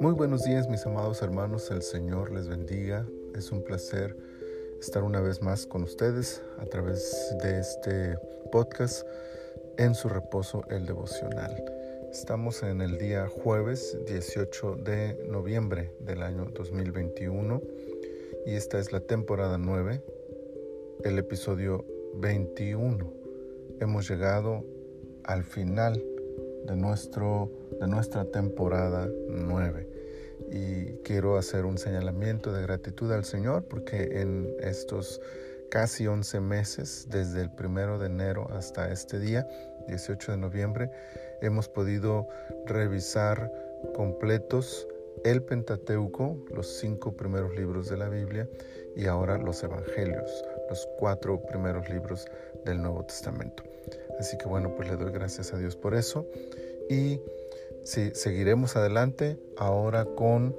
Muy buenos días mis amados hermanos, el Señor les bendiga. Es un placer estar una vez más con ustedes a través de este podcast en su reposo el devocional. Estamos en el día jueves 18 de noviembre del año 2021 y esta es la temporada 9, el episodio 21. Hemos llegado al final de, nuestro, de nuestra temporada 9 y quiero hacer un señalamiento de gratitud al Señor porque en estos casi 11 meses, desde el primero de enero hasta este día, 18 de noviembre, hemos podido revisar completos el Pentateuco, los cinco primeros libros de la Biblia, y ahora los Evangelios, los cuatro primeros libros del Nuevo Testamento. Así que bueno, pues le doy gracias a Dios por eso. Y Sí, seguiremos adelante ahora con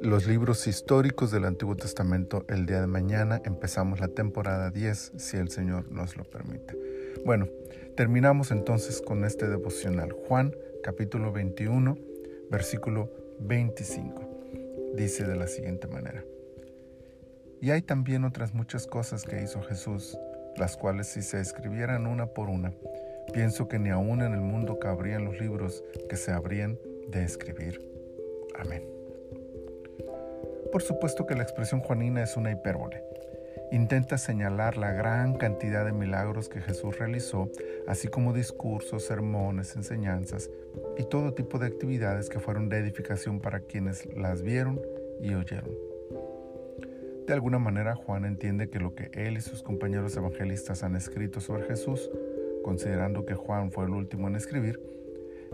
los libros históricos del Antiguo Testamento el día de mañana. Empezamos la temporada 10, si el Señor nos lo permite. Bueno, terminamos entonces con este devocional. Juan capítulo 21, versículo 25. Dice de la siguiente manera. Y hay también otras muchas cosas que hizo Jesús, las cuales si se escribieran una por una, Pienso que ni aún en el mundo cabrían los libros que se habrían de escribir. Amén. Por supuesto que la expresión juanina es una hipérbole. Intenta señalar la gran cantidad de milagros que Jesús realizó, así como discursos, sermones, enseñanzas y todo tipo de actividades que fueron de edificación para quienes las vieron y oyeron. De alguna manera Juan entiende que lo que él y sus compañeros evangelistas han escrito sobre Jesús considerando que Juan fue el último en escribir,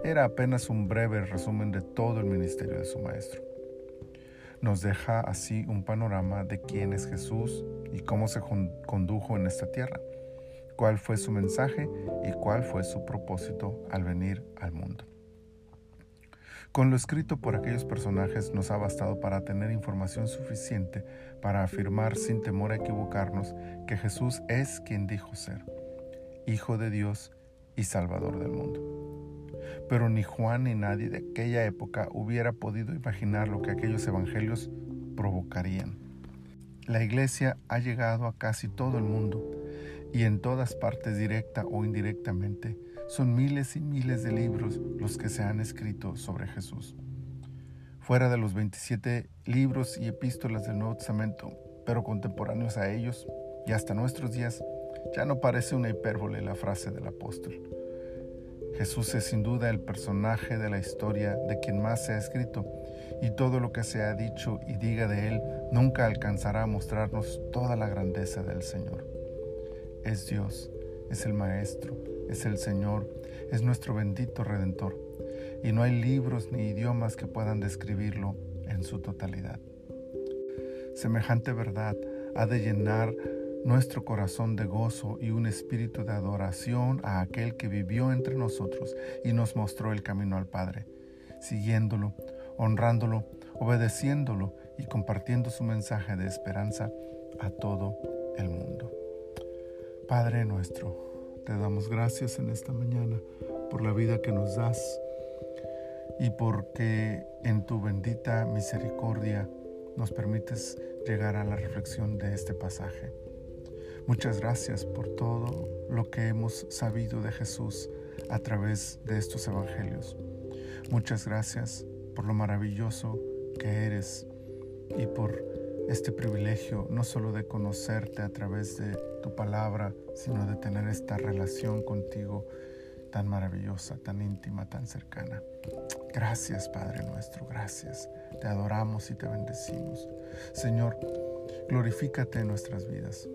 era apenas un breve resumen de todo el ministerio de su maestro. Nos deja así un panorama de quién es Jesús y cómo se condujo en esta tierra, cuál fue su mensaje y cuál fue su propósito al venir al mundo. Con lo escrito por aquellos personajes nos ha bastado para tener información suficiente para afirmar sin temor a equivocarnos que Jesús es quien dijo ser Hijo de Dios y Salvador del mundo. Pero ni Juan ni nadie de aquella época hubiera podido imaginar lo que aquellos evangelios provocarían. La iglesia ha llegado a casi todo el mundo y en todas partes directa o indirectamente son miles y miles de libros los que se han escrito sobre Jesús. Fuera de los 27 libros y epístolas del Nuevo Testamento, pero contemporáneos a ellos y hasta nuestros días, ya no parece una hipérbole la frase del apóstol. Jesús es sin duda el personaje de la historia de quien más se ha escrito y todo lo que se ha dicho y diga de él nunca alcanzará a mostrarnos toda la grandeza del Señor. Es Dios, es el Maestro, es el Señor, es nuestro bendito Redentor y no hay libros ni idiomas que puedan describirlo en su totalidad. Semejante verdad ha de llenar nuestro corazón de gozo y un espíritu de adoración a aquel que vivió entre nosotros y nos mostró el camino al Padre, siguiéndolo, honrándolo, obedeciéndolo y compartiendo su mensaje de esperanza a todo el mundo. Padre nuestro, te damos gracias en esta mañana por la vida que nos das y porque en tu bendita misericordia nos permites llegar a la reflexión de este pasaje. Muchas gracias por todo lo que hemos sabido de Jesús a través de estos evangelios. Muchas gracias por lo maravilloso que eres y por este privilegio no solo de conocerte a través de tu palabra, sino de tener esta relación contigo tan maravillosa, tan íntima, tan cercana. Gracias Padre nuestro, gracias. Te adoramos y te bendecimos. Señor, glorifícate en nuestras vidas.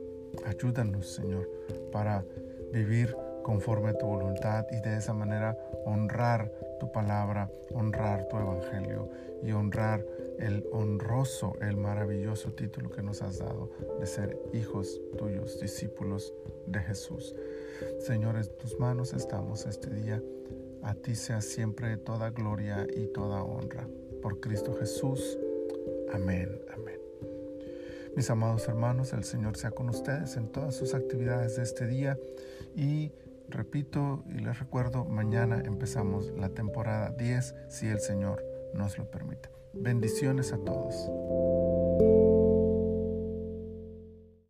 Ayúdanos, Señor, para vivir conforme a tu voluntad y de esa manera honrar tu palabra, honrar tu evangelio y honrar el honroso, el maravilloso título que nos has dado de ser hijos tuyos, discípulos de Jesús. Señor, en tus manos estamos este día. A ti sea siempre toda gloria y toda honra. Por Cristo Jesús. Amén. Amén. Mis amados hermanos, el Señor sea con ustedes en todas sus actividades de este día y repito y les recuerdo, mañana empezamos la temporada 10 si el Señor nos lo permite. Bendiciones a todos.